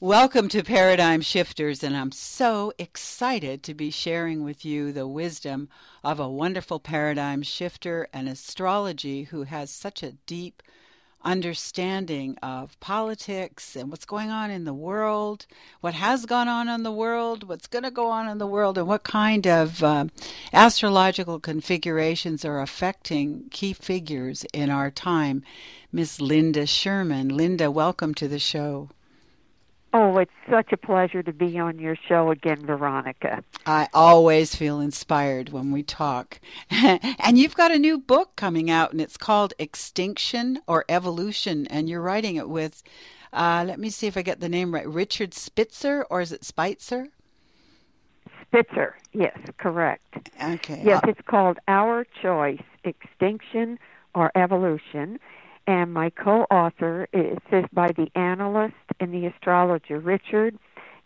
Welcome to Paradigm Shifters, and I'm so excited to be sharing with you the wisdom of a wonderful paradigm shifter and astrology who has such a deep understanding of politics and what's going on in the world, what has gone on in the world, what's going to go on in the world, and what kind of uh, astrological configurations are affecting key figures in our time. Miss Linda Sherman. Linda, welcome to the show. Oh, it's such a pleasure to be on your show again, Veronica. I always feel inspired when we talk. and you've got a new book coming out, and it's called Extinction or Evolution, and you're writing it with, uh, let me see if I get the name right, Richard Spitzer, or is it Spitzer? Spitzer, yes, correct. Okay. Yes, it's called Our Choice Extinction or Evolution and my co-author is says by the analyst and the astrologer. Richard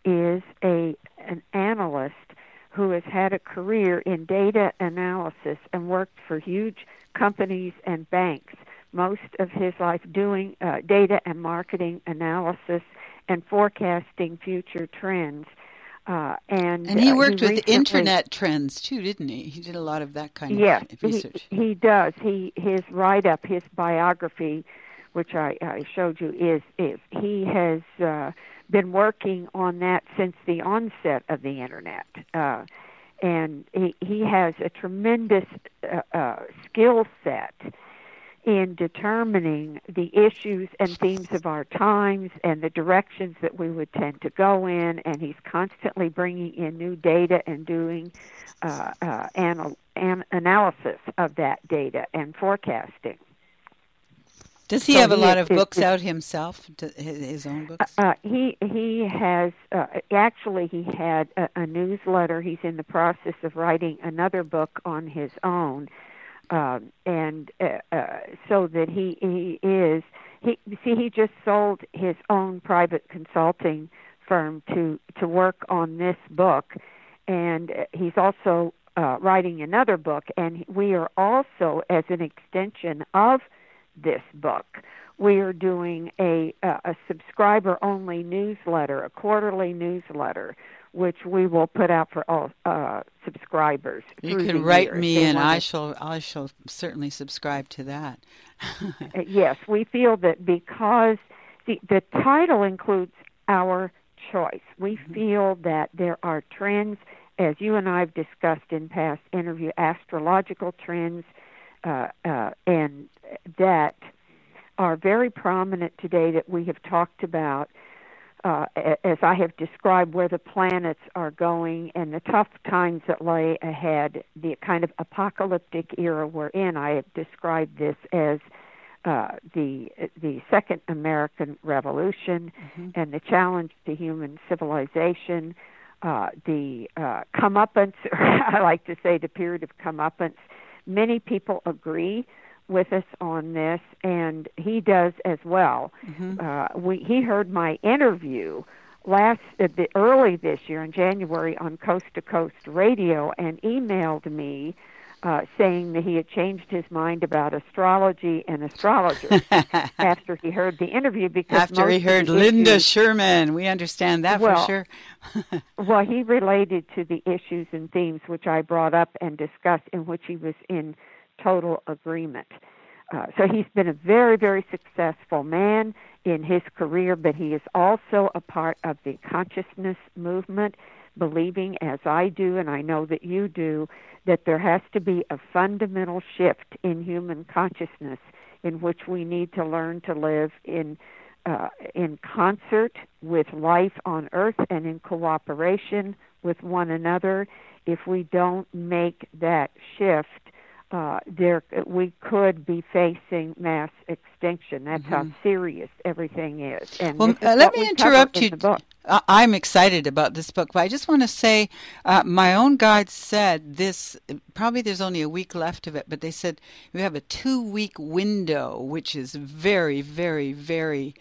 is a an analyst who has had a career in data analysis and worked for huge companies and banks most of his life doing uh, data and marketing analysis and forecasting future trends uh, and and he worked uh, he with internet trends too, didn't he? He did a lot of that kind yes, of research. He, he does. He his write up, his biography, which I, I showed you, is is he has uh, been working on that since the onset of the internet. Uh, and he, he has a tremendous uh, uh, skill set in determining the issues and themes of our times and the directions that we would tend to go in. And he's constantly bringing in new data and doing uh, uh, anal- an- analysis of that data and forecasting. Does he so have a he lot of books out himself? His own books? Uh, he he has uh, actually he had a, a newsletter. He's in the process of writing another book on his own um, and uh, uh, so that he he is he see he just sold his own private consulting firm to to work on this book, and he's also uh, writing another book, and we are also as an extension of this book. We are doing a, a, a subscriber only newsletter, a quarterly newsletter which we will put out for all uh, subscribers. You can write me, and I shall I shall certainly subscribe to that. Uh, yes, we feel that because the the title includes our choice, we mm-hmm. feel that there are trends, as you and I have discussed in past interview, astrological trends, uh, uh, and that are very prominent today that we have talked about uh, as I have described where the planets are going and the tough times that lay ahead, the kind of apocalyptic era we're in, I have described this as uh, the the Second American Revolution mm-hmm. and the challenge to human civilization, uh, the uh, comeuppance, I like to say the period of comeuppance. Many people agree with us on this, and he does as well. Mm-hmm. Uh, we he heard my interview last uh, the early this year in January on Coast to Coast Radio, and emailed me. Uh, saying that he had changed his mind about astrology and astrologers after he heard the interview because after he heard Linda issues, Sherman, we understand that well, for sure. well, he related to the issues and themes which I brought up and discussed, in which he was in total agreement. Uh, so he's been a very, very successful man in his career, but he is also a part of the consciousness movement, believing, as I do, and I know that you do, that there has to be a fundamental shift in human consciousness in which we need to learn to live in uh, in concert with life on earth and in cooperation with one another. If we don't make that shift, uh, there we could be facing mass extinction. That's mm-hmm. how serious everything is. And well, uh, let me interrupt you. I'm excited about this book, but I just want to say uh, my own guide said this. Probably there's only a week left of it, but they said you have a two-week window, which is very, very, very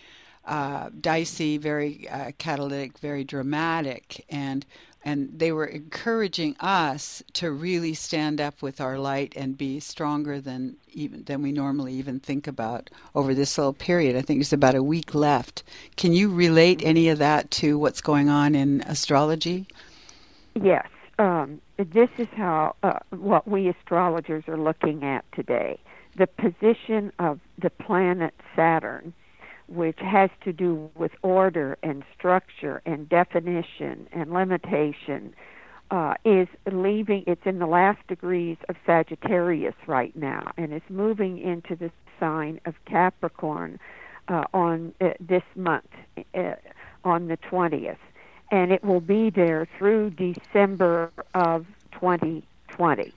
uh, dicey, very uh, catalytic, very dramatic, and and they were encouraging us to really stand up with our light and be stronger than even than we normally even think about over this little period. I think there's about a week left. Can you relate any of that to what's going on in astrology? Yes. Um, this is how uh, what we astrologers are looking at today. The position of the planet Saturn which has to do with order and structure and definition and limitation, uh, is leaving. It's in the last degrees of Sagittarius right now, and it's moving into the sign of Capricorn uh, on uh, this month, uh, on the twentieth, and it will be there through December of 2020.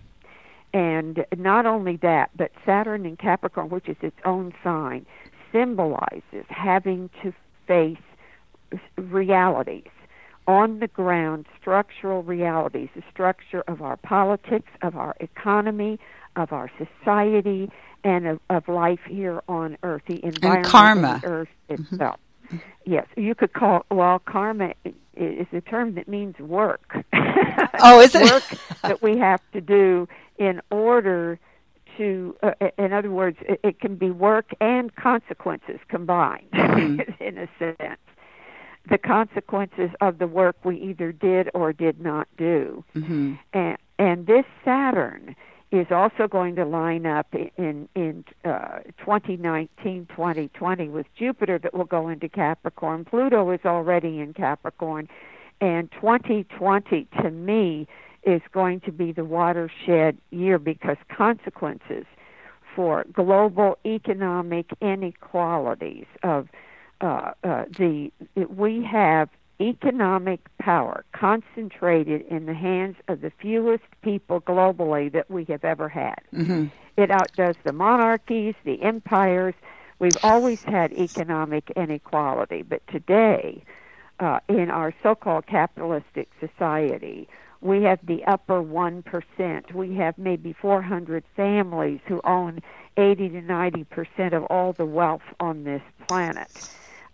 And not only that, but Saturn in Capricorn, which is its own sign, symbolizes having to face realities on the ground, structural realities, the structure of our politics, of our economy, of our society, and of, of life here on Earth, the environment, and karma. the Earth mm-hmm. itself. Mm-hmm. Yes, you could call well karma is a term that means work. oh, is it work that we have to do in order to, uh, in other words, it, it, can be work and consequences combined, mm-hmm. in a sense. The consequences of the work we either did or did not do. Mm-hmm. And, and this Saturn is also going to line up in in uh, 2019 2020 with Jupiter that will go into Capricorn. Pluto is already in Capricorn, and 2020 to me is going to be the watershed year because consequences for global economic inequalities of uh, uh, the we have economic power concentrated in the hands of the fewest people globally that we have ever had. Mm-hmm. It outdoes the monarchies, the empires. We've always had economic inequality, but today, uh, in our so-called capitalistic society, we have the upper 1%. We have maybe 400 families who own 80 to 90% of all the wealth on this planet.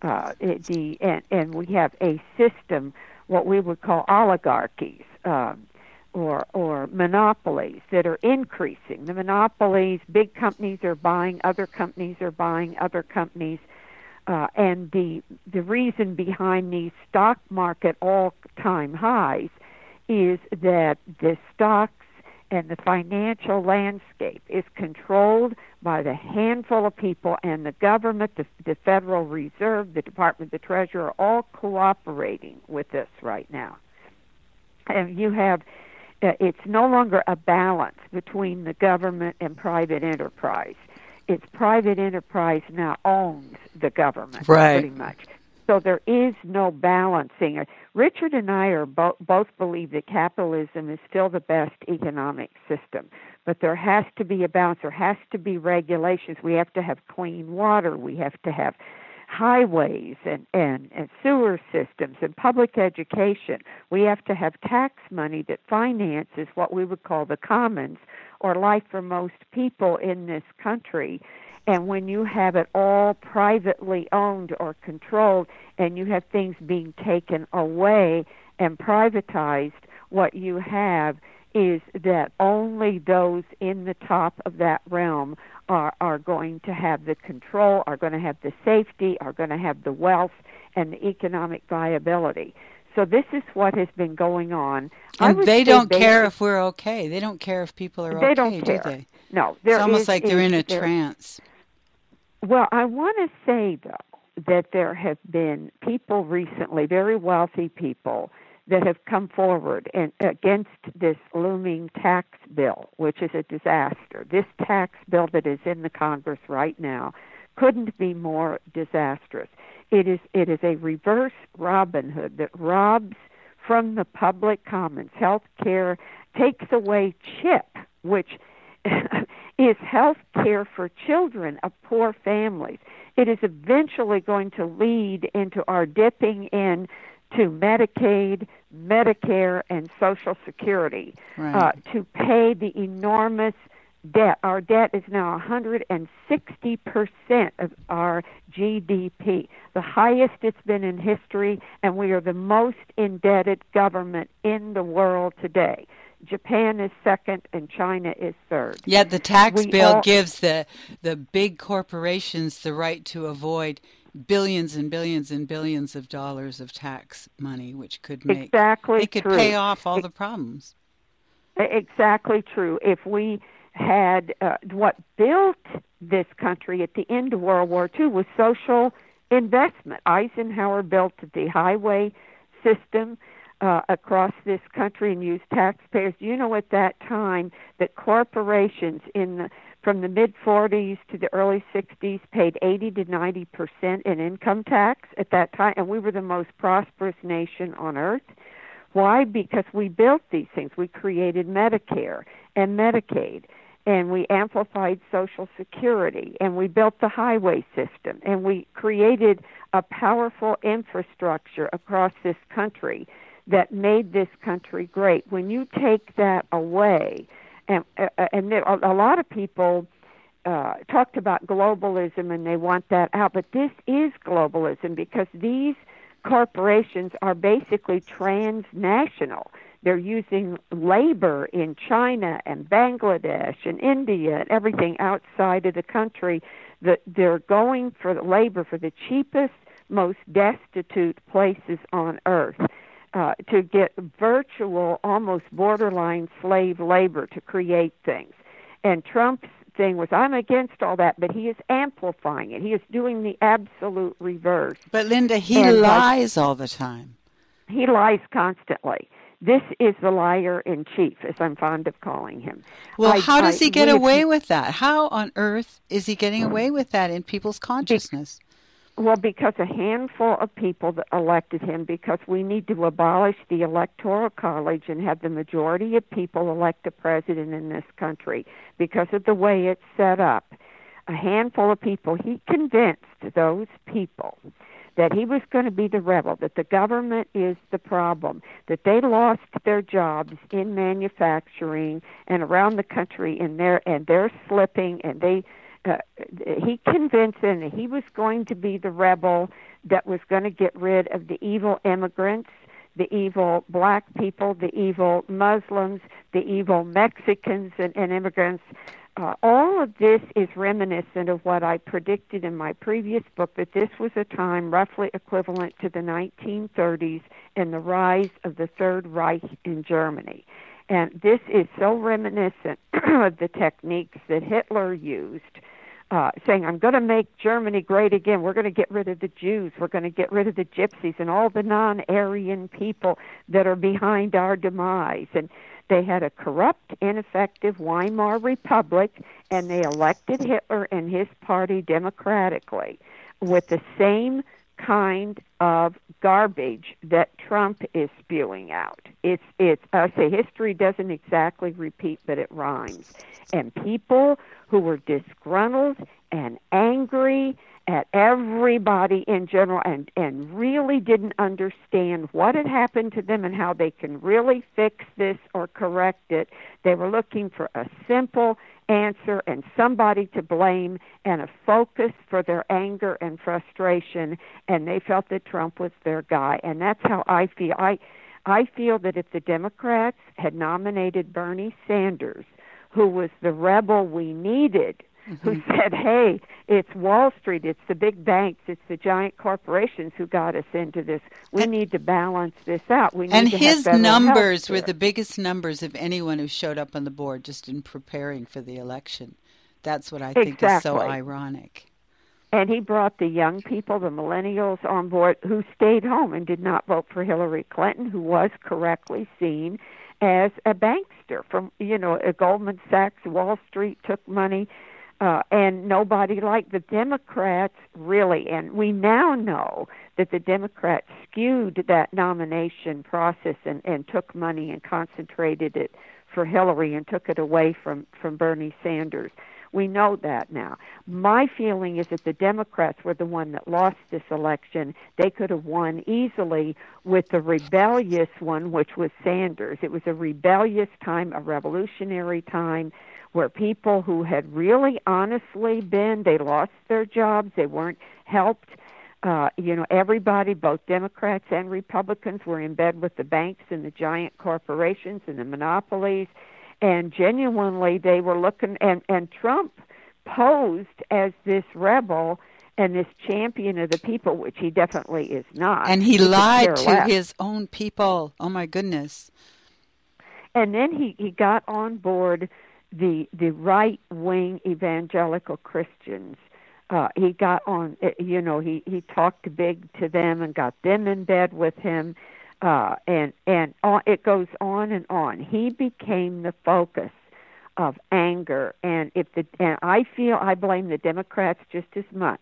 Uh, it, the, and, and we have a system, what we would call oligarchies. Um, or or monopolies that are increasing. The monopolies, big companies are buying other companies are buying other companies, uh, and the the reason behind these stock market all time highs is that the stocks and the financial landscape is controlled by the handful of people and the government, the, the Federal Reserve, the Department of the Treasury are all cooperating with this right now. And you have, uh, it's no longer a balance between the government and private enterprise. It's private enterprise now owns the government, right. pretty much. So there is no balancing. Richard and I are bo- both believe that capitalism is still the best economic system, but there has to be a balance. There has to be regulations. We have to have clean water. We have to have highways and, and, and sewer systems and public education. We have to have tax money that finances what we would call the commons or life for most people in this country. And when you have it all privately owned or controlled, and you have things being taken away and privatized, what you have is that only those in the top of that realm are, are going to have the control, are going to have the safety, are going to have the wealth and the economic viability. So this is what has been going on. And they don't care if we're okay. They don't care if people are they okay, don't care. do they? No, it's almost is, like they're in a there, trance. Well, I want to say though that there have been people recently, very wealthy people, that have come forward and against this looming tax bill, which is a disaster. This tax bill that is in the Congress right now couldn't be more disastrous. It is it is a reverse Robin Hood that robs from the public commons health care, takes away CHIP, which is health care for children of poor families. It is eventually going to lead into our dipping in to Medicaid, Medicare, and Social Security right. uh, to pay the enormous debt. Our debt is now 160% of our GDP, the highest it's been in history, and we are the most indebted government in the world today. Japan is second and China is third. Yet the tax we bill all, gives the the big corporations the right to avoid billions and billions and billions of dollars of tax money, which could make exactly they could true. pay off all the problems. Exactly true. If we had uh, what built this country at the end of World War II was social investment. Eisenhower built the highway system uh, across this country and used taxpayers. You know, at that time, that corporations in the from the mid 40s to the early 60s paid 80 to 90 percent in income tax at that time, and we were the most prosperous nation on earth. Why? Because we built these things. We created Medicare and Medicaid, and we amplified Social Security, and we built the highway system, and we created a powerful infrastructure across this country that made this country great. When you take that away, and uh, uh and there, a, a lot of people uh, talked about globalism and they want that out, but this is globalism because these corporations are basically transnational. They're using labor in China and Bangladesh and India and everything outside of the country. That they're going for the labor for the cheapest, most destitute places on earth uh, to get virtual, almost borderline slave labor to create things. And Trump's thing was, I'm against all that, but he is amplifying it. He is doing the absolute reverse. But Linda, he and lies all the time. He lies constantly. This is the liar in chief, as I'm fond of calling him. Well, I, how does I, he get away with that? How on earth is he getting away with that in people's consciousness? Well, because a handful of people that elected him, because we need to abolish the electoral college and have the majority of people elect a president in this country because of the way it's set up. A handful of people, he convinced those people that he was going to be the rebel, that the government is the problem, that they lost their jobs in manufacturing and around the country and they're and they're slipping and they uh, he convinced them that he was going to be the rebel that was going to get rid of the evil immigrants, the evil black people, the evil Muslims, the evil Mexicans and, and immigrants. Uh, all of this is reminiscent of what I predicted in my previous book that this was a time roughly equivalent to the 1930s and the rise of the Third Reich in Germany. And this is so reminiscent of the techniques that Hitler used uh, saying, I'm going to make Germany great again. We're going to get rid of the Jews. We're going to get rid of the gypsies and all the non Aryan people that are behind our demise. And they had a corrupt, ineffective Weimar Republic, and they elected Hitler and his party democratically with the same kind of garbage that Trump is spewing out. It's it's I say history doesn't exactly repeat, but it rhymes. And people who were disgruntled and angry at everybody in general and and really didn't understand what had happened to them and how they can really fix this or correct it. They were looking for a simple answer and somebody to blame and a focus for their anger and frustration and they felt that Trump was their guy and that's how I feel. I I feel that if the Democrats had nominated Bernie Sanders who was the rebel we needed. Who mm-hmm. said, "Hey, it's Wall Street, it's the big banks, it's the giant corporations who got us into this. We and, need to balance this out. We need and to his numbers were the biggest numbers of anyone who showed up on the board just in preparing for the election. That's what I think exactly. is so ironic. And he brought the young people, the millennials, on board who stayed home and did not vote for Hillary Clinton, who was correctly seen as a bankster from you know a Goldman Sachs, Wall Street took money, uh, and nobody liked the Democrats really. And we now know that the Democrats skewed that nomination process and, and took money and concentrated it for Hillary and took it away from from Bernie Sanders. We know that now. My feeling is that the Democrats were the one that lost this election. They could have won easily with the rebellious one, which was Sanders. It was a rebellious time, a revolutionary time where people who had really honestly been, they lost their jobs, they weren't helped. Uh, you know, everybody, both Democrats and Republicans, were in bed with the banks and the giant corporations and the monopolies and genuinely they were looking and and Trump posed as this rebel and this champion of the people, which he definitely is not. And he, he lied to his own people. Oh my goodness! And then he he got on board the the right wing evangelical Christians. Uh, he got on, you know, he he talked big to them and got them in bed with him uh, and and on, it goes on and on. He became the focus of anger, and if the and I feel I blame the Democrats just as much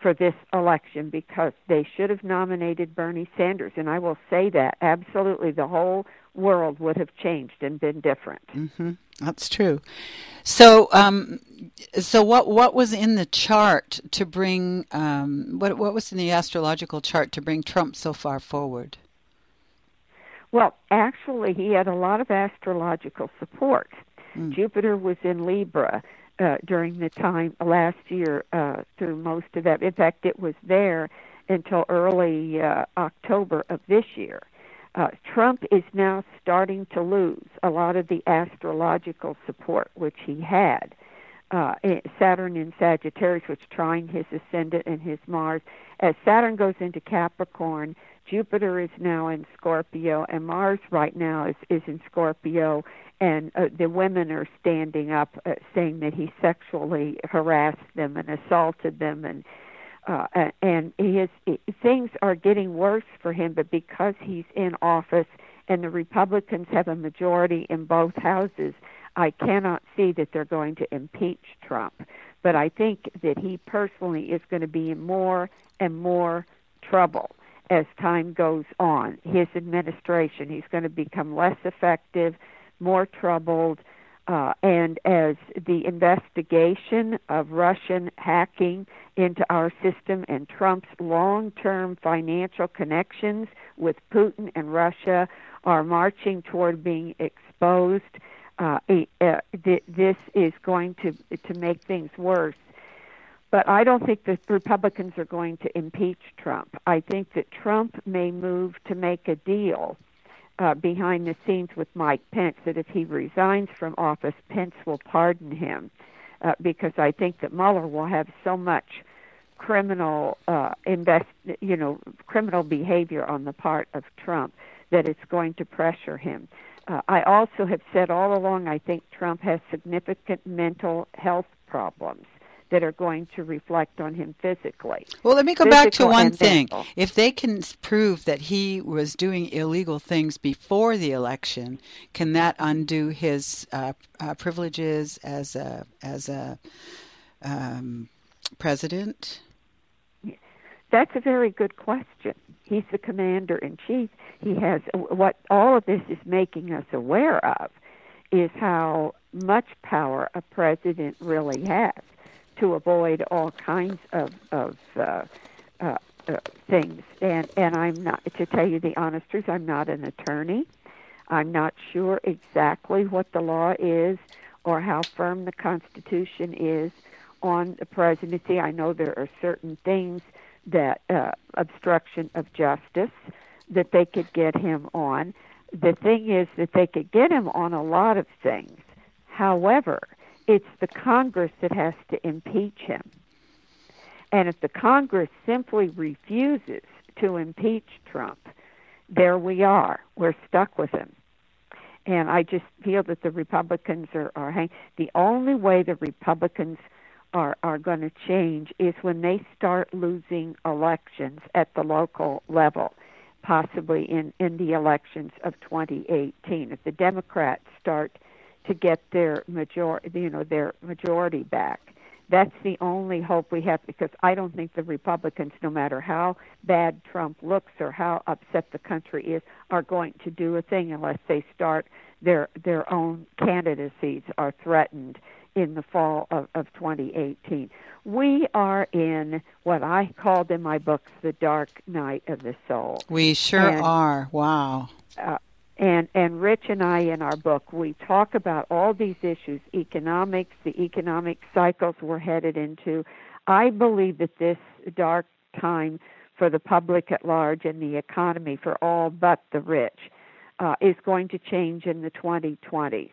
for this election because they should have nominated Bernie Sanders, and I will say that absolutely the whole world would have changed and been different. Mm-hmm. That's true. So, um, so what what was in the chart to bring um, what what was in the astrological chart to bring Trump so far forward? Well, actually, he had a lot of astrological support. Mm. Jupiter was in Libra uh, during the time last year uh, through most of that. In fact, it was there until early uh, October of this year. Uh, Trump is now starting to lose a lot of the astrological support which he had. Uh, Saturn in Sagittarius, which trining his ascendant and his Mars. As Saturn goes into Capricorn, Jupiter is now in Scorpio, and Mars right now is is in Scorpio, and uh, the women are standing up, uh, saying that he sexually harassed them and assaulted them, and uh, and his things are getting worse for him. But because he's in office and the Republicans have a majority in both houses, I cannot see that they're going to impeach Trump. But I think that he personally is going to be in more and more trouble as time goes on. His administration, he's going to become less effective, more troubled, uh, and as the investigation of Russian hacking into our system and Trump's long term financial connections with Putin and Russia are marching toward being exposed, uh, uh, this is going to to make things worse but I don't think the Republicans are going to impeach Trump. I think that Trump may move to make a deal uh, behind the scenes with Mike Pence that if he resigns from office, Pence will pardon him uh, because I think that Mueller will have so much criminal uh, invest, you know, criminal behavior on the part of Trump that it's going to pressure him. Uh, I also have said all along I think Trump has significant mental health problems that are going to reflect on him physically. Well, let me go back to one thing. Mental. If they can prove that he was doing illegal things before the election, can that undo his uh, uh, privileges as a as a um, president? That's a very good question. He's the commander in chief. He has what all of this is making us aware of is how much power a president really has to avoid all kinds of of uh, uh, uh, things. And and I'm not to tell you the honest truth. I'm not an attorney. I'm not sure exactly what the law is or how firm the Constitution is on the presidency. I know there are certain things that uh, obstruction of justice that they could get him on. The thing is that they could get him on a lot of things. However, it's the Congress that has to impeach him. And if the Congress simply refuses to impeach Trump, there we are. We're stuck with him. And I just feel that the Republicans are, are hang- the only way the Republicans are are going to change is when they start losing elections at the local level, possibly in in the elections of 2018. If the Democrats start to get their majority, you know, their majority back. That's the only hope we have because I don't think the Republicans, no matter how bad Trump looks or how upset the country is, are going to do a thing unless they start their their own candidacies are threatened in the fall of, of 2018. We are in what I called in my books the dark night of the soul. We sure and, are. Wow. Uh, and and Rich and I in our book we talk about all these issues, economics, the economic cycles we're headed into. I believe that this dark time for the public at large and the economy for all but the rich uh, is going to change in the 2020s.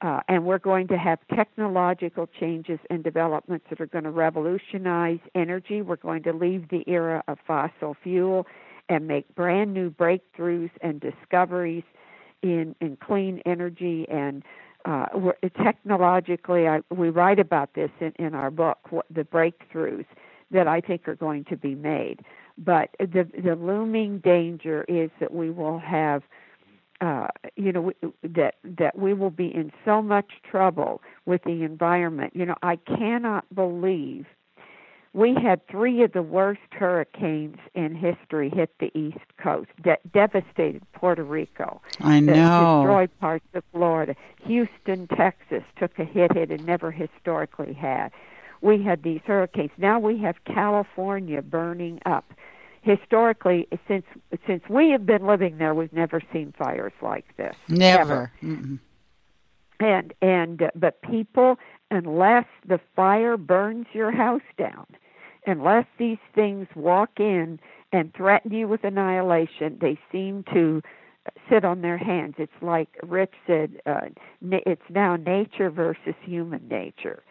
Uh, and we're going to have technological changes and developments that are going to revolutionize energy. We're going to leave the era of fossil fuel and make brand new breakthroughs and discoveries in, in clean energy and uh, technologically. I, we write about this in, in our book, what, the breakthroughs that I think are going to be made. But the the looming danger is that we will have uh, you know that that we will be in so much trouble with the environment. You know, I cannot believe we had three of the worst hurricanes in history hit the East Coast that devastated Puerto Rico. I know. Destroyed parts of Florida. Houston, Texas took a hit it had never historically had. We had these hurricanes. Now we have California burning up historically since since we have been living there we've never seen fires like this never and and uh, but people unless the fire burns your house down unless these things walk in and threaten you with annihilation they seem to sit on their hands. It's like rich said uh, it's now nature versus human nature.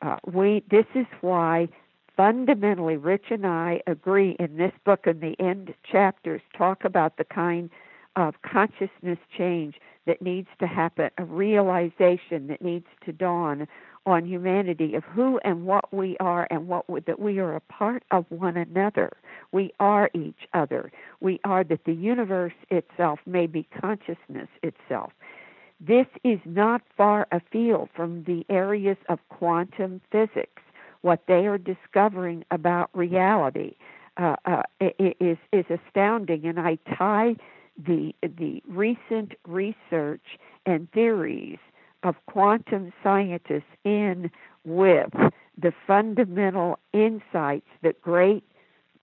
Uh, we this is why fundamentally, Rich and I agree in this book, and the end chapters talk about the kind of consciousness change that needs to happen, a realization that needs to dawn on humanity of who and what we are and what we, that we are a part of one another. We are each other. We are that the universe itself may be consciousness itself. This is not far afield from the areas of quantum physics what they are discovering about reality uh, uh, is is astounding, and I tie the the recent research and theories of quantum scientists in with the fundamental insights that great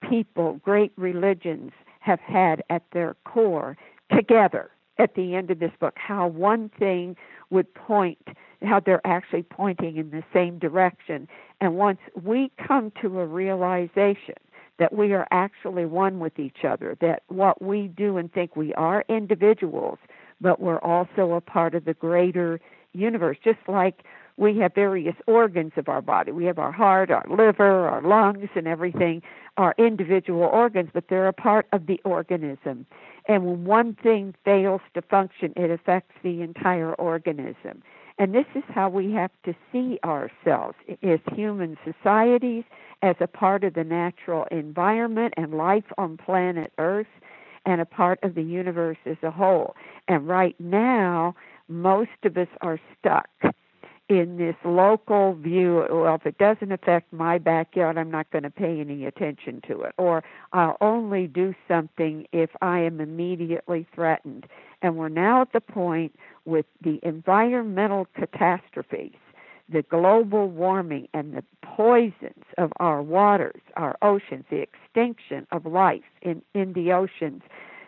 people, great religions have had at their core together at the end of this book. How one thing would point how they're actually pointing in the same direction. And once we come to a realization that we are actually one with each other, that what we do and think we are individuals, but we're also a part of the greater universe, just like we have various organs of our body. We have our heart, our liver, our lungs, and everything are individual organs, but they're a part of the organism. And when one thing fails to function, it affects the entire organism. And this is how we have to see ourselves as human societies, as a part of the natural environment and life on planet Earth, and a part of the universe as a whole. And right now, most of us are stuck in this local view well if it doesn't affect my backyard i'm not going to pay any attention to it or i'll only do something if i am immediately threatened and we're now at the point with the environmental catastrophes the global warming and the poisons of our waters our oceans the extinction of life in in the oceans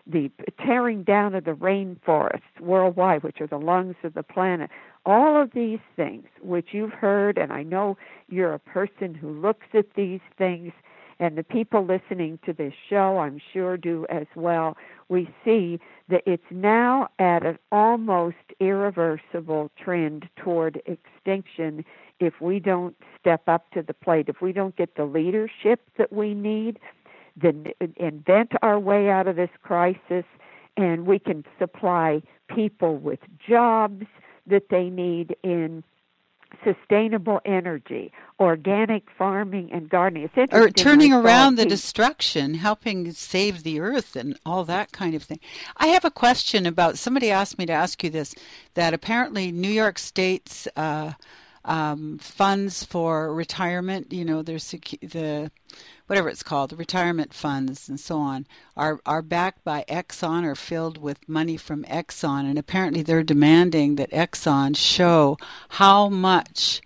the tearing down of the rainforests worldwide, which are the lungs of the planet, all of these things, which you've heard, and I know you're a person who looks at these things, and the people listening to this show, I'm sure, do as well. We see that it's now at an almost irreversible trend toward extinction if we don't step up to the plate, if we don't get the leadership that we need, then invent our way out of this crisis, and we can supply people with jobs that they need in sustainable energy, organic farming and gardening. It's or turning around the destruction, helping save the earth and all that kind of thing. I have a question about somebody asked me to ask you this that apparently New York State's uh, um, funds for retirement, you know, there's the whatever it's called, the retirement funds and so on, are, are backed by Exxon or filled with money from Exxon. And apparently they're demanding that Exxon show how much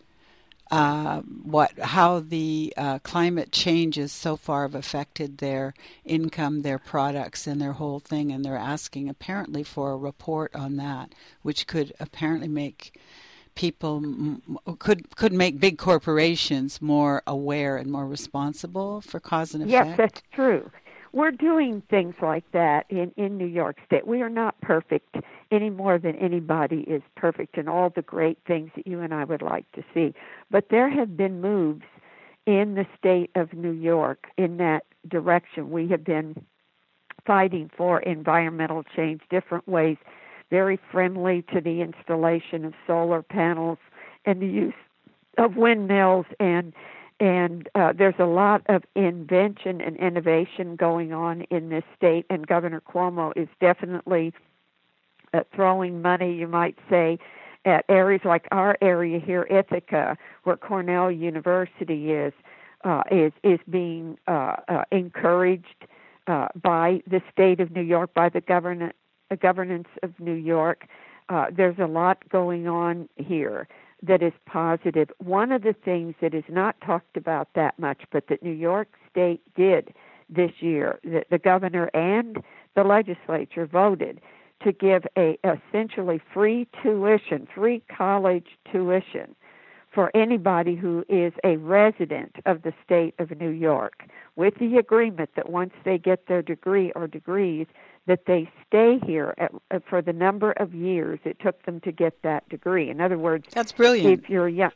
uh, what how the uh, climate changes so far have affected their income, their products, and their whole thing, and they're asking apparently for a report on that, which could apparently make people could could make big corporations more aware and more responsible for cause and effect. Yes, that's true. We're doing things like that in in New York State. We are not perfect any more than anybody is perfect in all the great things that you and I would like to see. But there have been moves in the state of New York in that direction. We have been fighting for environmental change different ways, very friendly to the installation of solar panels and the use of windmills. And and uh, there's a lot of invention and innovation going on in this state and governor cuomo is definitely uh, throwing money, you might say, at areas like our area here, Ithaca, where Cornell University is, uh, is is being uh, uh, encouraged uh, by the state of New York, by the government, the governance of New York. Uh, there's a lot going on here that is positive. One of the things that is not talked about that much, but that New York State did this year, that the governor and the legislature voted to give a essentially free tuition, free college tuition for anybody who is a resident of the state of New York with the agreement that once they get their degree or degrees that they stay here at, uh, for the number of years it took them to get that degree. In other words, That's brilliant. If you're young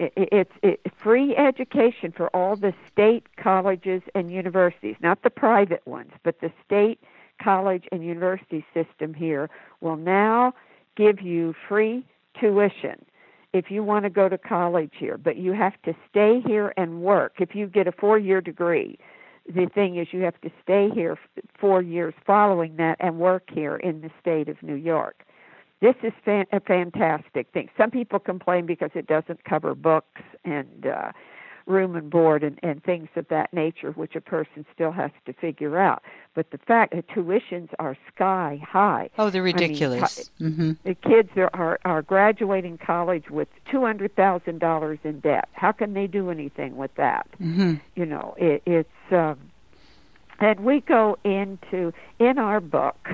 it's it, free education for all the state colleges and universities, not the private ones, but the state college and university system here will now give you free tuition if you want to go to college here, but you have to stay here and work. If you get a four year degree, the thing is you have to stay here four years following that and work here in the state of New York. This is fan- a fantastic thing. Some people complain because it doesn't cover books and uh, room and board and, and things of that nature, which a person still has to figure out. But the fact that tuitions are sky high. Oh, they're ridiculous. I mean, mm-hmm. The kids are, are graduating college with two hundred thousand dollars in debt. How can they do anything with that? Mm-hmm. You know, it, it's um, and we go into in our book.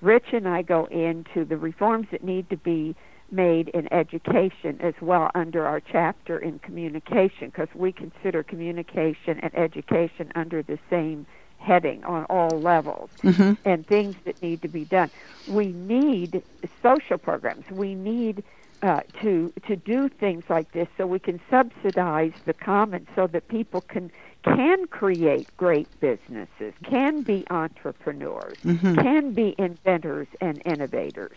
Rich and I go into the reforms that need to be made in education as well under our chapter in communication because we consider communication and education under the same heading on all levels mm-hmm. and things that need to be done. We need social programs. We need uh, to to do things like this so we can subsidize the commons so that people can can create great businesses, can be entrepreneurs, mm-hmm. can be inventors and innovators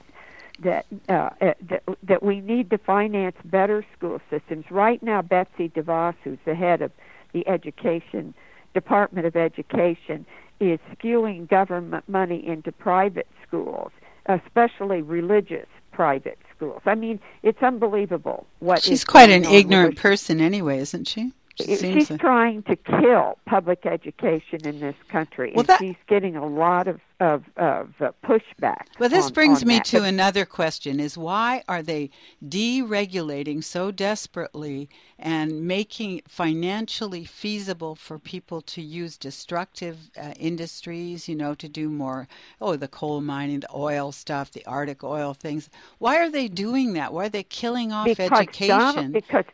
that, uh, uh, that that we need to finance better school systems. Right now, Betsy DeVos, who's the head of the education Department of Education, is skewing government money into private schools, especially religious private schools. I mean, it's unbelievable what. She's quite an ignorant person, anyway, isn't she? She's trying to kill public education in this country, well, and that, she's getting a lot of of, of uh, pushback. Well, this on, brings on me that. to but, another question: Is why are they deregulating so desperately and making it financially feasible for people to use destructive uh, industries? You know, to do more. Oh, the coal mining, the oil stuff, the Arctic oil things. Why are they doing that? Why are they killing off because education? Donald, because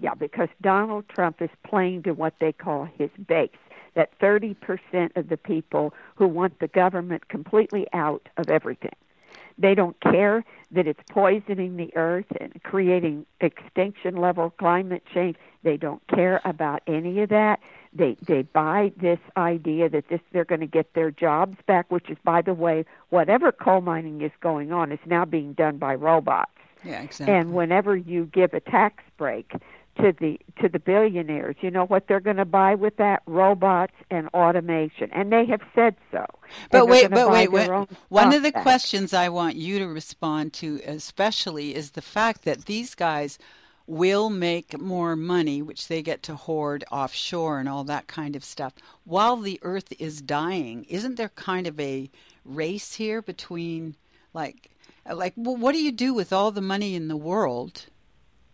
yeah, because Donald Trump is playing to what they call his base. That 30% of the people who want the government completely out of everything. They don't care that it's poisoning the earth and creating extinction level climate change. They don't care about any of that. They they buy this idea that this they're going to get their jobs back, which is by the way, whatever coal mining is going on is now being done by robots. Yeah, exactly. And whenever you give a tax break to the to the billionaires. You know what they're going to buy with that? Robots and automation, and they have said so. But wait, but wait, wait. one of the back. questions I want you to respond to, especially, is the fact that these guys will make more money, which they get to hoard offshore and all that kind of stuff, while the Earth is dying. Isn't there kind of a race here between, like, like, well, what do you do with all the money in the world?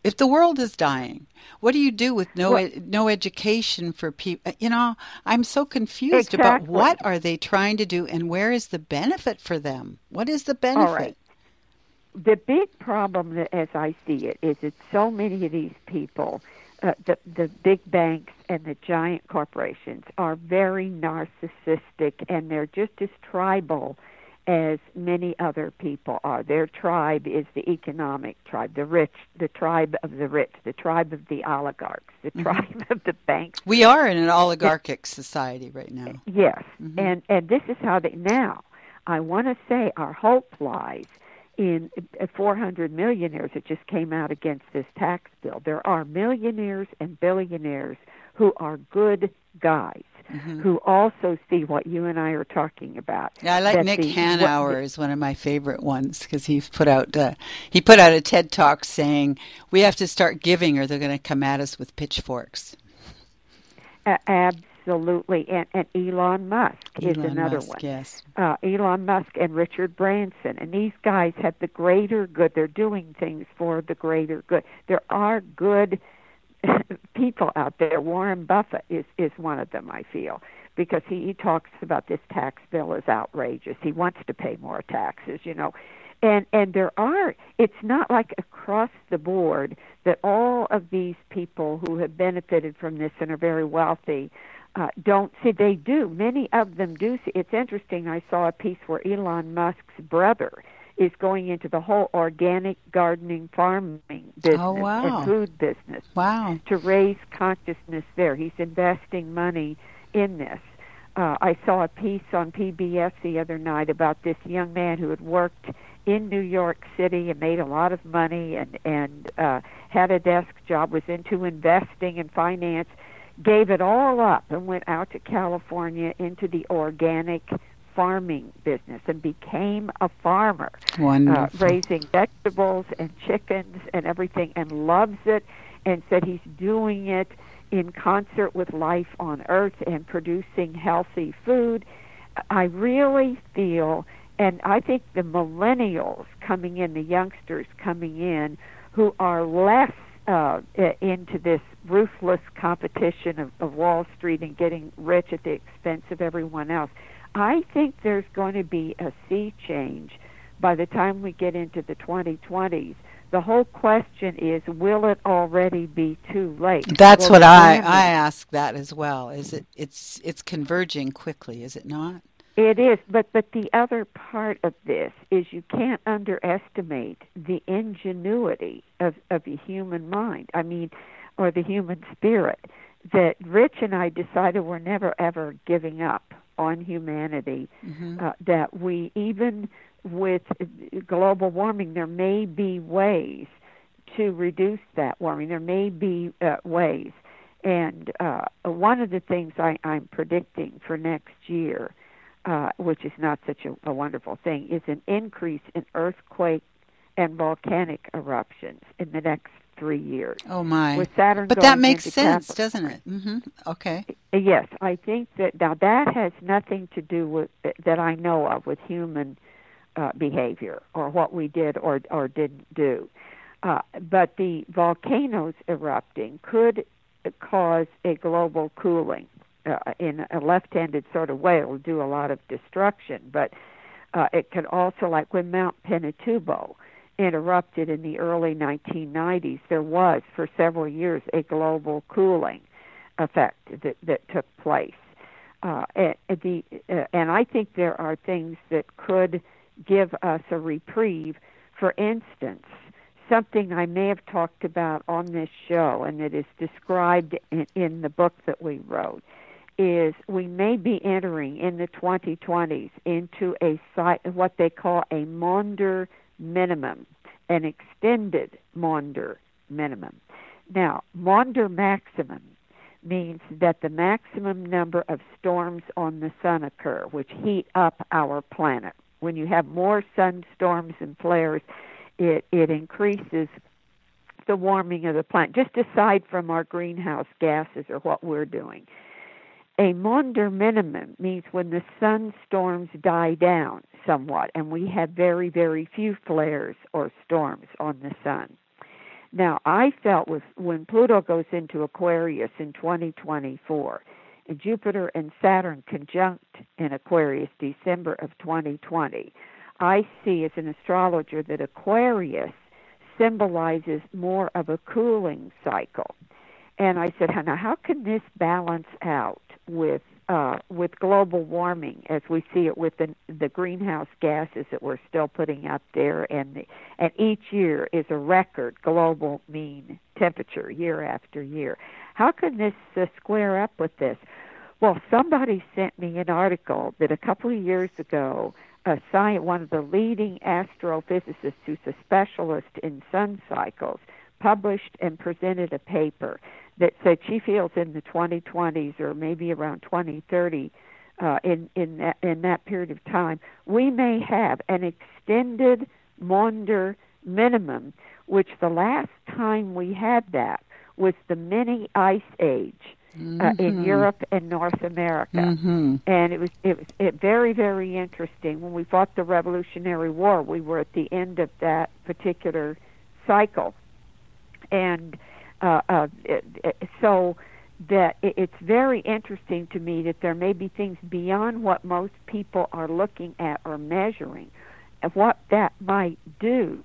If the world is dying, what do you do with no Well- no education for people? You know, I'm so confused Exactly. about what are they trying to do and where is the benefit for them? What is the benefit? right. the big problem that, as I see it is that so many of these people, uh, the the big banks and the giant corporations, are very narcissistic and they're just as tribal as many other people are. Their tribe is the economic tribe, the rich, the tribe of the rich, the tribe of the oligarchs, the tribe of the banks. We are in an oligarchic society right now. Yes, Mhm. and and this is how they now. I want to say our hope lies in uh, 400 millionaires that just came out against this tax bill. There are millionaires and billionaires who are good guys Mhm. who also see what you and I are talking about. Yeah, I like that Nick the- Hanauer is one of my favorite ones because he's put out uh, he put out a TED talk saying we have to start giving or they're going to come at us with pitchforks. A- absolutely, and, and Elon Musk is another Musk, one. Yes. uh, Elon Musk and Richard Branson, and these guys have the greater good. They're doing things for the greater good. There are good people out there. Warren Buffett is is one of them. I feel because he, he talks about this tax bill is outrageous. He wants to pay more taxes, you know. And and there are it's not like across the board that all of these people who have benefited from this and are very wealthy uh, don't see they do. Many of them do see. It's interesting. I saw a piece where Elon Musk's brother is going into the whole organic gardening farming business Oh, wow. and food business Wow. to raise consciousness there. He's investing money in this. Uh, I saw a piece on PBS the other night about this young man who had worked in New York City and made a lot of money and and uh, had a desk job, was into investing and finance, gave it all up and went out to California into the organic farming business and became a farmer uh, raising vegetables and chickens and everything and loves it and said he's doing it in concert with life on earth and producing healthy food i really feel and i think the millennials coming in the youngsters coming in who are less uh, into this ruthless competition of, of Wall Street and getting rich at the expense of everyone else. I think there's going to be a sea change by the time we get into the 2020s. The whole question is, will it already be too late? That's Will what I I ask that as well. Is it it's it's converging quickly, is it not? It is, but but the other part of this is you can't underestimate the ingenuity of of the human mind. I mean, or the human spirit. That Rich and I decided we're never ever giving up on humanity. Mhm. Uh, that we even with global warming, there may be ways to reduce that warming. There may be uh, ways. And uh, one of the things I, I'm predicting for next year, uh, which is not such a, a wonderful thing, is an increase in earthquake and volcanic eruptions in the next three years. Oh my. With Saturn But that makes sense, Capricorn. doesn't it? Mhm. Okay. Yes, I think that now that has nothing to do with that I know of with human uh, behavior or what we did or or didn't do. Uh, but the volcanoes erupting could cause a global cooling uh, in a left-handed sort of way. It will do a lot of destruction, but uh, it could also, like when Mount Pinatubo erupted in the early 1990s, there was for several years a global cooling effect that, that took place. Uh, and, the, uh, and I think there are things that could give us a reprieve. For instance, something I may have talked about on this show and that is described in, in the book that we wrote is we may be entering in the 2020s into a what they call a Maunder minimum, an extended Maunder minimum. Now, Maunder maximum means that the maximum number of storms on the sun occur, which heat up our planet. When you have more sun storms and flares, it, it increases the warming of the planet, just aside from our greenhouse gases or what we're doing. A Maunder minimum means when the sun storms die down somewhat, and we have very, very few flares or storms on the sun. Now, I felt with when Pluto goes into Aquarius in 2024, and Jupiter and Saturn conjunct in Aquarius December of 2020, I see as an astrologer that Aquarius symbolizes more of a cooling cycle. And I said, now how can this balance out with uh, with global warming as we see it with the, the greenhouse gases that we're still putting out there, and the, and each year is a record global mean temperature year after year. How can this uh, square up with this? Well, somebody sent me an article that a couple of years ago, a science, one of the leading astrophysicists who's a specialist in sun cycles, published and presented a paper that said she feels in the 2020s or maybe around 2030 uh, in in that in that period of time we may have an extended Maunder minimum, which the last time we had that was the mini ice age. Mm-hmm. Uh, in mm-hmm. Europe and North America, mm-hmm. and it was it was it very very interesting. When we fought the Revolutionary War, we were at the end of that particular cycle, and uh, uh, so that it's very interesting to me that there may be things beyond what most people are looking at or measuring. And what that might do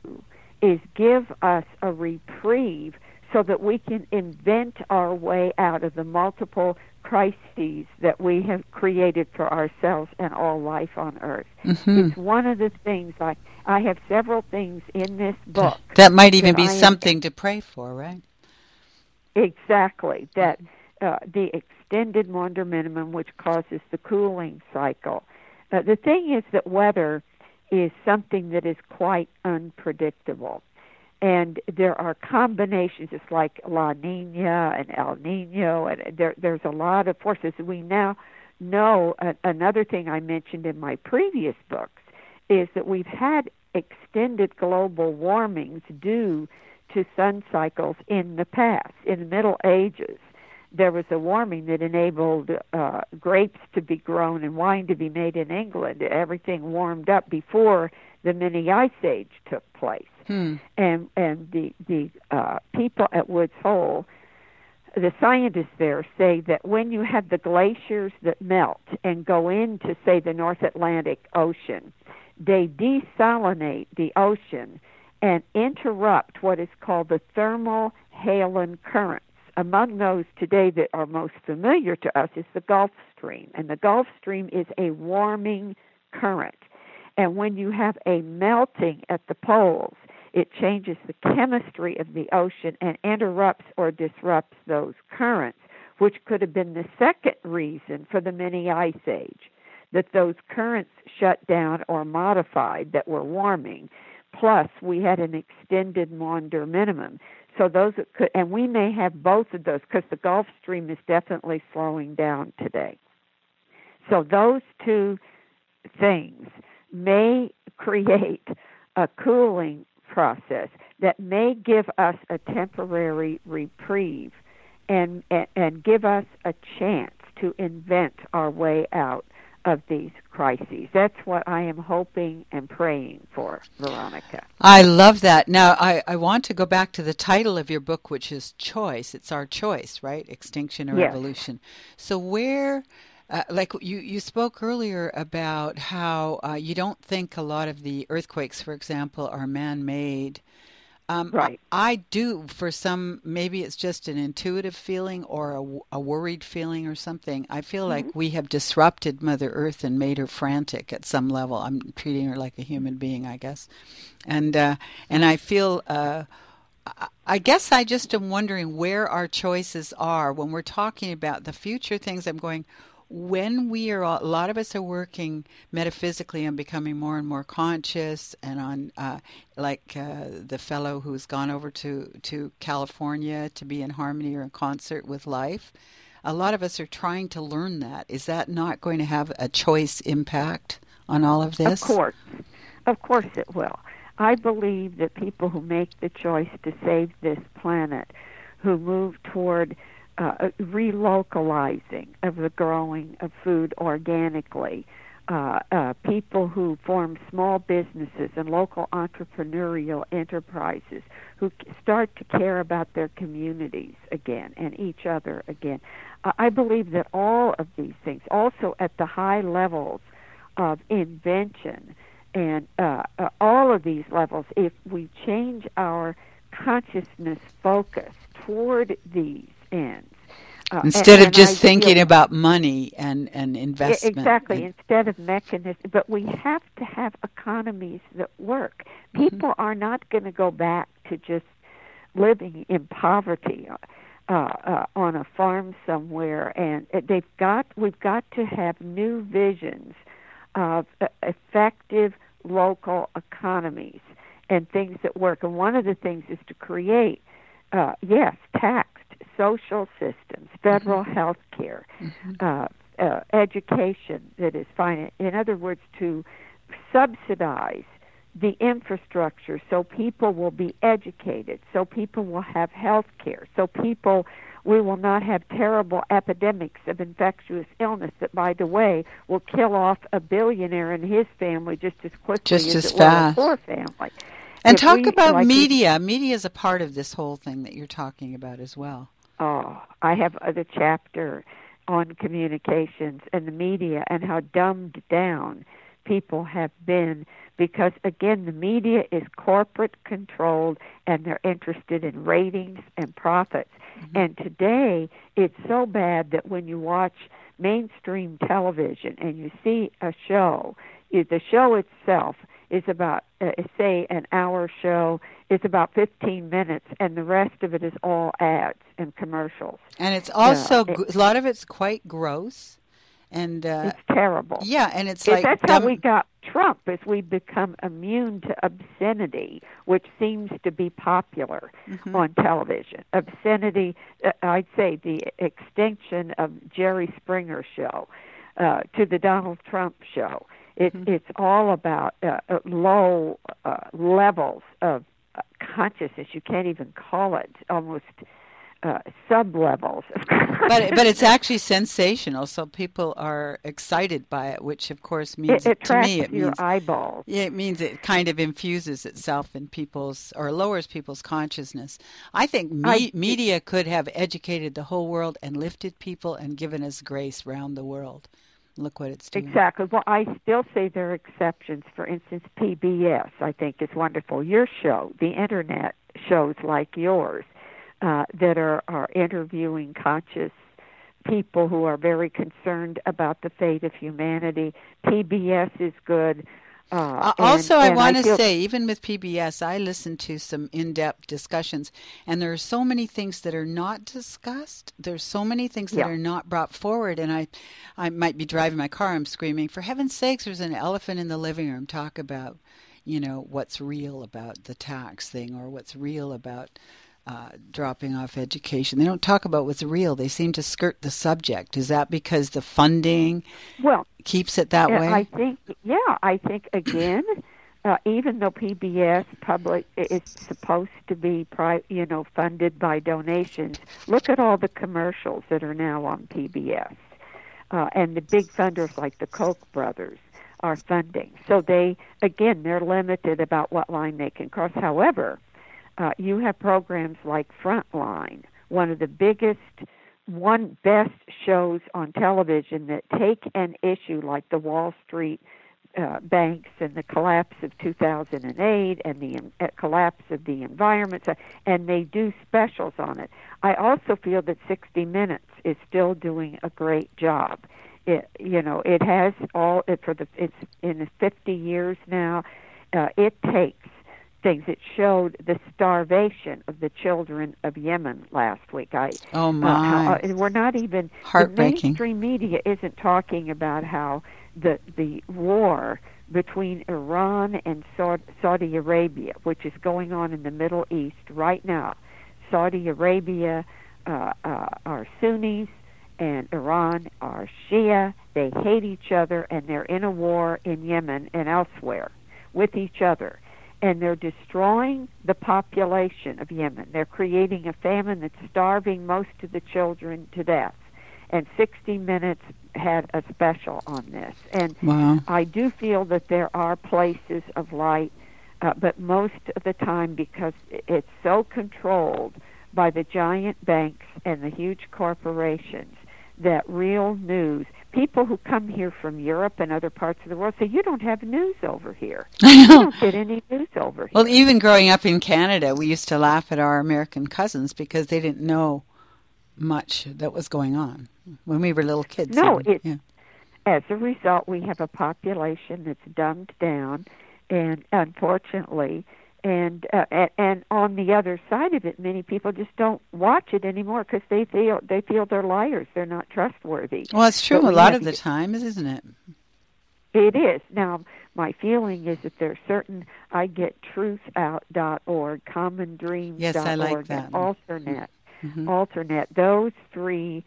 is give us a reprieve so that we can invent our way out of the multiple crises that we have created for ourselves and all life on earth. Mm-hmm. It's one of the things I I have several things in this book. That might even be something am, to pray for, right? Exactly. That uh, the extended Maunder minimum, which causes the cooling cycle. Uh, the thing is that weather is something that is quite unpredictable. And there are combinations, it's like La Nina and El Nino, and there, there's a lot of forces. We now know uh, another thing I mentioned in my previous books is that we've had extended global warmings due to sun cycles in the past. In the Middle Ages, there was a warming that enabled uh, grapes to be grown and wine to be made in England. Everything warmed up before the mini ice age took place. Hmm. And and the the uh, people at Woods Hole, the scientists there say that when you have the glaciers that melt and go into say the North Atlantic Ocean, they desalinate the ocean and interrupt what is called the thermal Halen currents. Among those today that are most familiar to us is the Gulf Stream, and the Gulf Stream is a warming current. And when you have a melting at the poles, it changes the chemistry of the ocean and interrupts or disrupts those currents, which could have been the second reason for the mini ice age that those currents shut down or modified that were warming plus we had an extended Maunder minimum. So those could, and we may have both of those because the Gulf Stream is definitely slowing down today. So those two things may create a cooling process that may give us a temporary reprieve and, and, and give us a chance to invent our way out of these crises. That's what I am hoping and praying for, Veronica. I love that. Now, I, I want to go back to the title of your book, which is Choice. It's our choice, right? Extinction or yes. Evolution. So, where. Uh, like you, you spoke earlier about how uh, you don't think a lot of the earthquakes, for example, are man-made. Um, right. I, I, do for some. Maybe it's just an intuitive feeling or a, a worried feeling or something. I feel mm-hmm. like we have disrupted Mother Earth and made her frantic at some level. I'm treating her like a human being, I guess, and uh, and I feel. Uh, I guess I just am wondering where our choices are when we're talking about the future things. I'm going, when we are a lot of us are working metaphysically on becoming more and more conscious and on uh, like uh, the fellow who's gone over to to California to be in harmony or in concert with life. A lot of us are trying to learn that. Is that not going to have a choice impact on all of this? of course. Of course it will. I believe that people who make the choice to save this planet who move toward uh, relocalizing of the growing of food organically uh, uh, people who form small businesses and local entrepreneurial enterprises who start to care about their communities again and each other again. Uh, I believe that all of these things, also at the high levels of invention and uh, uh, all of these levels, if we change our consciousness focus toward these ends, uh, instead and, of just thinking about money and, and investment. Exactly, and, instead of mechanism. But we have to have economies that work. Mm-hmm. People mm-hmm. are not going to go back to just living in poverty uh, uh, on a farm somewhere, and they've got. We've got to have new visions of uh, effective local economies and things that work. And one of the things is to create, uh, yes, tax social systems, federal mm-hmm. health care, mm-hmm. uh, uh, education that is fine. In other words, to subsidize the infrastructure so people will be educated, so people will have health care, so people we will not have terrible epidemics of infectious illness that by the way will kill off a billionaire and his family just as quickly just as, as it fast. will a poor family. And if talk we, about like media. media is a part of this whole thing that you're talking about as well. Oh, I have the chapter on communications and the media and how dumbed down people have been because again the media is corporate controlled and they're interested in ratings and profits mm-hmm. and today it's so bad that when you watch mainstream television and you see a show the show itself is about uh, say an hour show is about 15 minutes and the rest of it is all ads and commercials. And it's also it, a lot of it's quite gross and uh, it's terrible. yeah and it's like that's dumb- how we got trump is we become immune to obscenity which seems to be popular mm-hmm. on television. Obscenity uh, i'd say the extinction of jerry springer show uh, to the donald trump show it, mm-hmm. It's all about uh, uh, low uh, levels of uh, consciousness. You can't even call it almost uh, sub levels. but but it's actually sensational, so people are excited by it, which of course means it, it to me it your means eyeballs. Yeah, it means it kind of infuses itself in people's or lowers people's consciousness. I think me, I, media could have educated the whole world and lifted people and given us grace round the world. Look what it's doing. Exactly. Well, I still say there are exceptions. For instance, PBS, I think, is wonderful. Your show, the internet shows like yours, uh, that are, are interviewing conscious people who are very concerned about the fate of humanity. PBS is good. Uh, also, and, I want to say, even with PBS, I listen to some in-depth discussions, and there are so many things that are not discussed. There's so many things that yeah. are not brought forward, and I, I might be driving my car. I'm screaming, "For heaven's sakes! There's an elephant in the living room. Talk about, you know, what's real about the tax thing, or what's real about." Uh, dropping off education. They don't talk about what's real. They seem to skirt the subject. Is that because the funding well keeps it that way? I think, yeah, I think again, uh, even though PBS public is supposed to be, pri- you know, funded by donations, look at all the commercials that are now on PBS, uh, and the big funders like the Koch brothers are funding. So they, again, they're limited about what line they can cross. However uh, you have programs like Frontline, one of the biggest, one best shows on television that take an issue like the Wall Street uh, banks and the collapse of 2008 and the uh, collapse of the environment, and they do specials on it. I also feel that 60 Minutes is still doing a great job. It, you know, it has all it for the it's in the 50 years now. Uh, it takes things. It showed the starvation of the children of Yemen last week. I oh my! Uh, how, uh, we're not even heartbreaking. The mainstream media isn't talking about how the the war between Iran and Saudi Arabia, which is going on in the Middle East right now. Saudi Arabia uh, uh, are Sunnis and Iran are Shia. They hate each other and they're in a war in Yemen and elsewhere with each other and they're destroying the population of Yemen. They're creating a famine that's starving most of the children to death. And 60 Minutes had a special on this, and wow. I do feel that there are places of light, uh, but most of the time because it's so controlled by the giant banks and the huge corporations that real news people who come here from Europe and other parts of the world say you don't have news over here. I know. You don't get any news over here. Well, even growing up in Canada, we used to laugh at our American cousins because they didn't know much that was going on when we were little kids. No, it- yeah. As a result, we have a population that's dumbed down, and unfortunately, and uh, and, and on the other side of it, many people just don't watch it anymore because they feel they feel they're liars. They're not trustworthy. Well, it's true But a lot of the time, isn't it? It is now. My feeling is that there are certain I get truthout.org, commondreams.org, Yes, I like and that. Alternet. Mhm. Alternet. Those three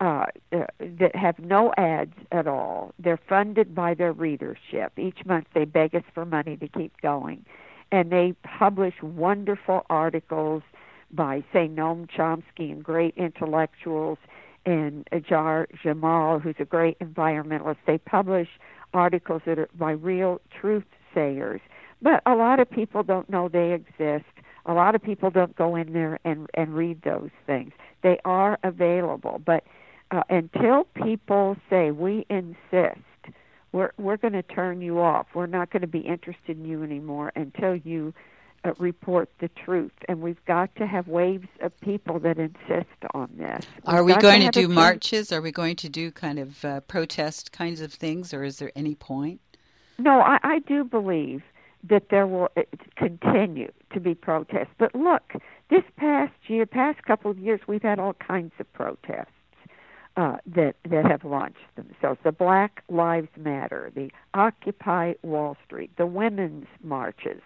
uh, uh, that have no ads at all. They're funded by their readership. Each month they beg us for money to keep going, and they publish wonderful articles by, say, Noam Chomsky and great intellectuals, and Dahr Jamail, who's a great environmentalist. They publish articles that are by real truth sayers. But a lot of people don't know they exist. A lot of people don't go in there and and read those things. They are available, but uh, until people say we insist, we're we're going to turn you off. We're not going to be interested in you anymore until you uh, report the truth. And we've got to have waves of people that insist on this. Are We've we going to a do marches? Are we going to do kind of uh, protest kinds of things, or is there any point? No, I, I do believe that there will uh, continue to be protests. But look, this past year, past couple of years, we've had all kinds of protests uh, that that have launched themselves. The Black Lives Matter, the Occupy Wall Street, the women's marches.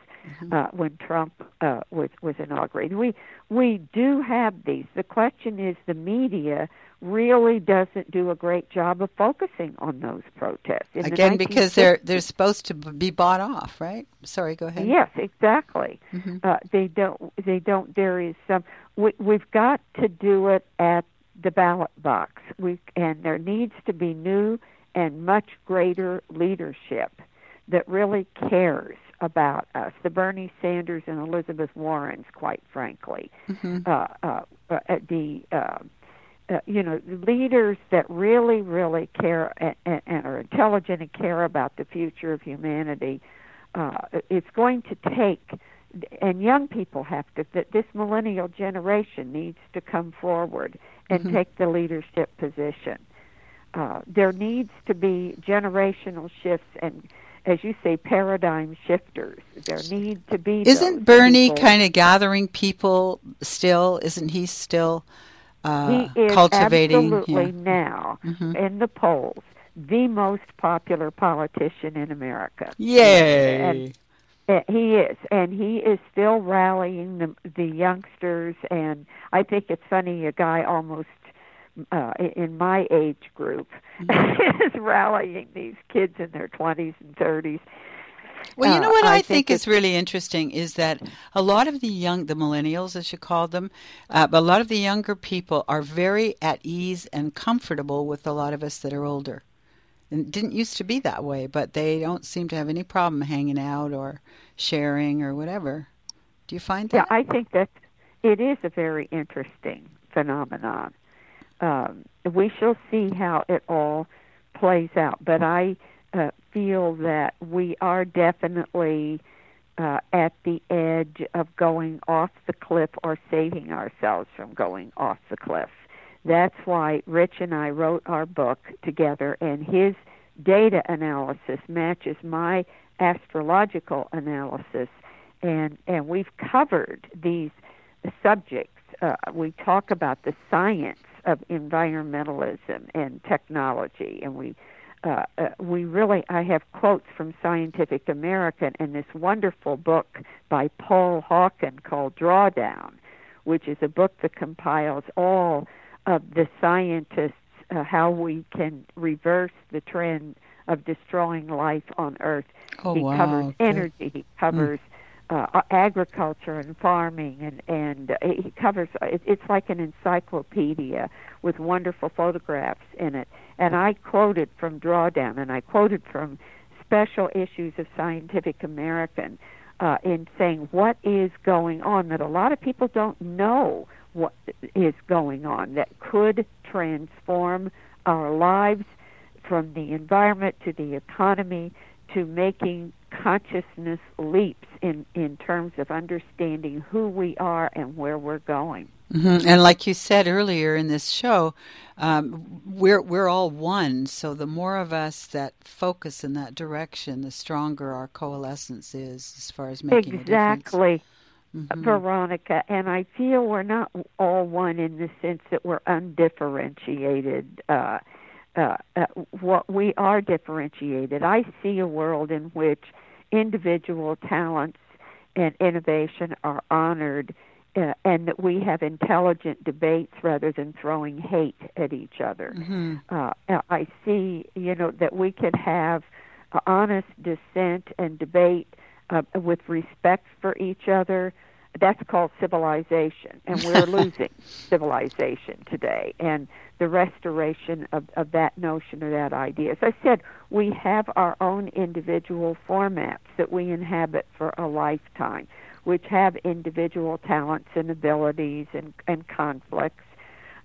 Uh, when Trump uh, was was inaugurated, we we do have these. The question is, the media really doesn't do a great job of focusing on those protests. In the Again, because they're they're supposed to be bought off, right? Sorry, go ahead. Yes, exactly. Mhm. Uh, they don't. They don't. There is some. We, we've got to do it at the ballot box. We and there needs to be new and much greater leadership that really cares about us. The Bernie Sanders and Elizabeth Warrens, quite frankly, Mhm. uh, uh, uh, the uh, uh, you know leaders that really, really care and, and, and are intelligent and care about the future of humanity. Uh, it's going to take, and young people have to. That this millennial generation needs to come forward and Mhm. take the leadership position. Uh, there needs to be generational shifts and. As you say, paradigm shifters. There need to be. Isn't Bernie people. kind of gathering people still? Isn't he still uh, he is cultivating? absolutely yeah. now Mhm. in the polls the most popular politician in America. Yay! And- he is, and he is still rallying the the youngsters. And I think it's funny, a guy almost uh, in my age group Mm-hmm. is rallying these kids in their twenties and thirties. Well, you Uh, know what I, I think, think is really interesting is that a lot of the young, the millennials, as you call them, uh, a lot of the younger people are very at ease and comfortable with a lot of us that are older. And it didn't used to be that way, but they don't seem to have any problem hanging out or sharing or whatever. Do you find that Yeah. I think that it is a very interesting phenomenon. Um, we shall see how it all plays out, but I uh, feel that we are definitely uh, at the edge of going off the cliff or saving ourselves from going off the cliff. That's why Rich and I wrote our book together, and his data analysis matches my astrological analysis, and and we've covered these subjects. Uh, we talk about the science of environmentalism and technology, and we uh, uh, we really I have quotes from Scientific American and this wonderful book by Paul Hawken called Drawdown, which is a book that compiles all of the scientists uh, how we can reverse the trend of destroying life on Earth. oh he wow! covers good. energy. He covers uh, agriculture and farming, and and uh, he covers. It, it's like an encyclopedia with wonderful photographs in it. And I quoted from Drawdown, and I quoted from special issues of Scientific American uh, in saying what is going on that a lot of people don't know what is going on that could transform our lives from the environment to the economy to making consciousness leaps in, in terms of understanding who we are and where we're going. Mm-hmm. And like you said earlier in this show, um, we're we're all one. So the more of us that focus in that direction, the stronger our coalescence is as far as making exactly. Mm-hmm. Veronica, and I feel we're not all one in the sense that we're undifferentiated. Uh, uh, uh, what we are differentiated. I see a world in which individual talents and innovation are honored uh, and that we have intelligent debates rather than throwing hate at each other. Mm-hmm. Uh, I see, you know, that we can have honest dissent and debate uh, with respect for each other. That's called civilization, and we're losing civilization today. And the restoration of, of that notion or that idea. As I said, we have our own individual formats that we inhabit for a lifetime which have individual talents and abilities and, and conflicts.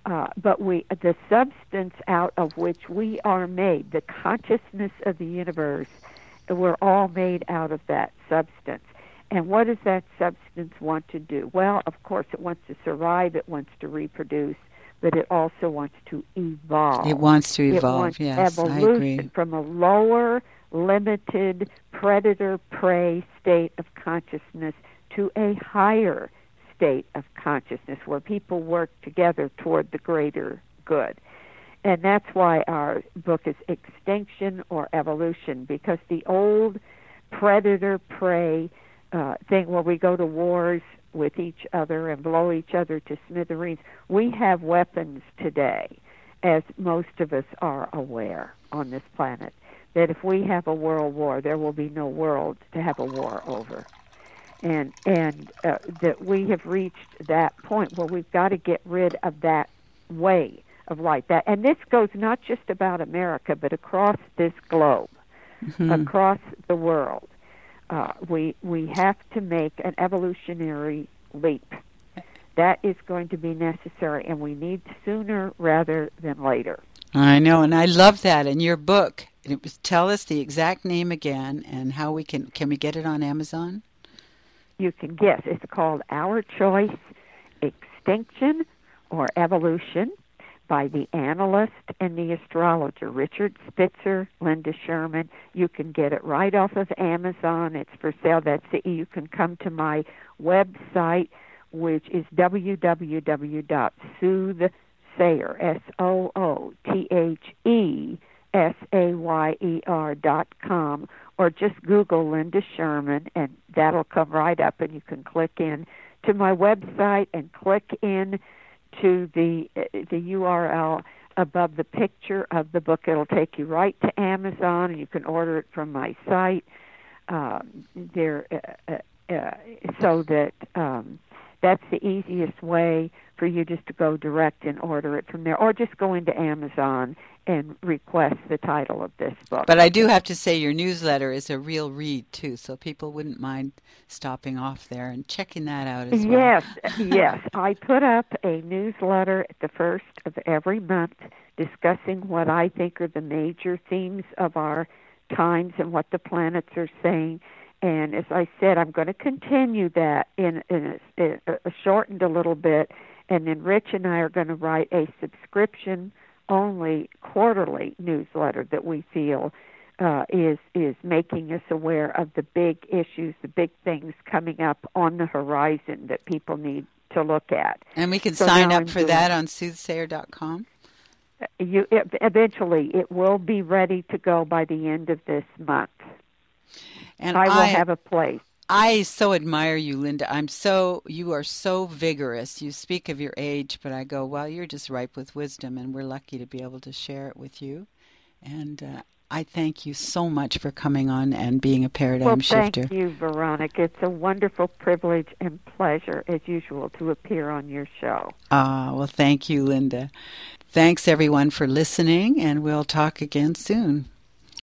Uh, but we, the substance out of which we are made, the consciousness of the universe, we're all made out of that substance. And what does that substance want to do? Well, of course, it wants to survive, it wants to reproduce, but it also wants to evolve. It wants to evolve, wants yes, evolution I agree. From a lower, limited, predator prey state of consciousness to a higher state of consciousness where people work together toward the greater good. And that's why our book is Extinction or Evolution, because the old predator prey uh, thing where we go to wars with each other and blow each other to smithereens, we have weapons today, as most of us are aware on this planet, that if we have a world war, there will be no world to have a war over. And and uh, that we have reached that point where we've got to get rid of that way of light. That and this goes not just about America, but across this globe, mm-hmm. across the world. Uh, we we have to make an evolutionary leap. That is going to be necessary, and we need sooner rather than later. I know, and I love that in your book. It was tell us the exact name again and how we can can we get it on Amazon? you can guess. It's called Our Choice Extinction or Evolution by the analyst and the astrologer, Richard Spitzer, Linda Schurman. You can get it right off of Amazon. It's for sale. That's it. You can come to my website, which is www.soothsayer, S-O-O-T-H-E, S-A-Y-E-R dot com, or just Google Linda Schurman, and that'll come right up, and you can click in to my website and click in to the the URL above the picture of the book. It'll take you right to Amazon, and you can order it from my site. Um, there, uh, uh, uh, so that um, that's the easiest way for you just to go direct and order it from there, or just go into Amazon and request the title of this book. But I do have to say, your newsletter is a real read too, so people wouldn't mind stopping off there and checking that out as well. Yes, yes. I put up a newsletter at the first of every month discussing what I think are the major themes of our times and what the planets are saying. And as I said, I'm going to continue that in, in a, a, a shortened a little bit, and then Rich and I are going to write a subscription only quarterly newsletter that we feel uh, is is making us aware of the big issues, the big things coming up on the horizon that people need to look at. And we can so sign up for that on soothsayer.com. You it, eventually it will be ready to go by the end of this month. And I will I, have a place. I so admire you, Linda. I'm so you are so vigorous. You speak of your age, but I go, well, you're just ripe with wisdom, and we're lucky to be able to share it with you. And uh, I thank you so much for coming on and being a paradigm well, shifter. Thank you, Veronica. It's a wonderful privilege and pleasure, as usual, to appear on your show. Ah, well, thank you, Linda. Thanks, everyone, for listening, and we'll talk again soon.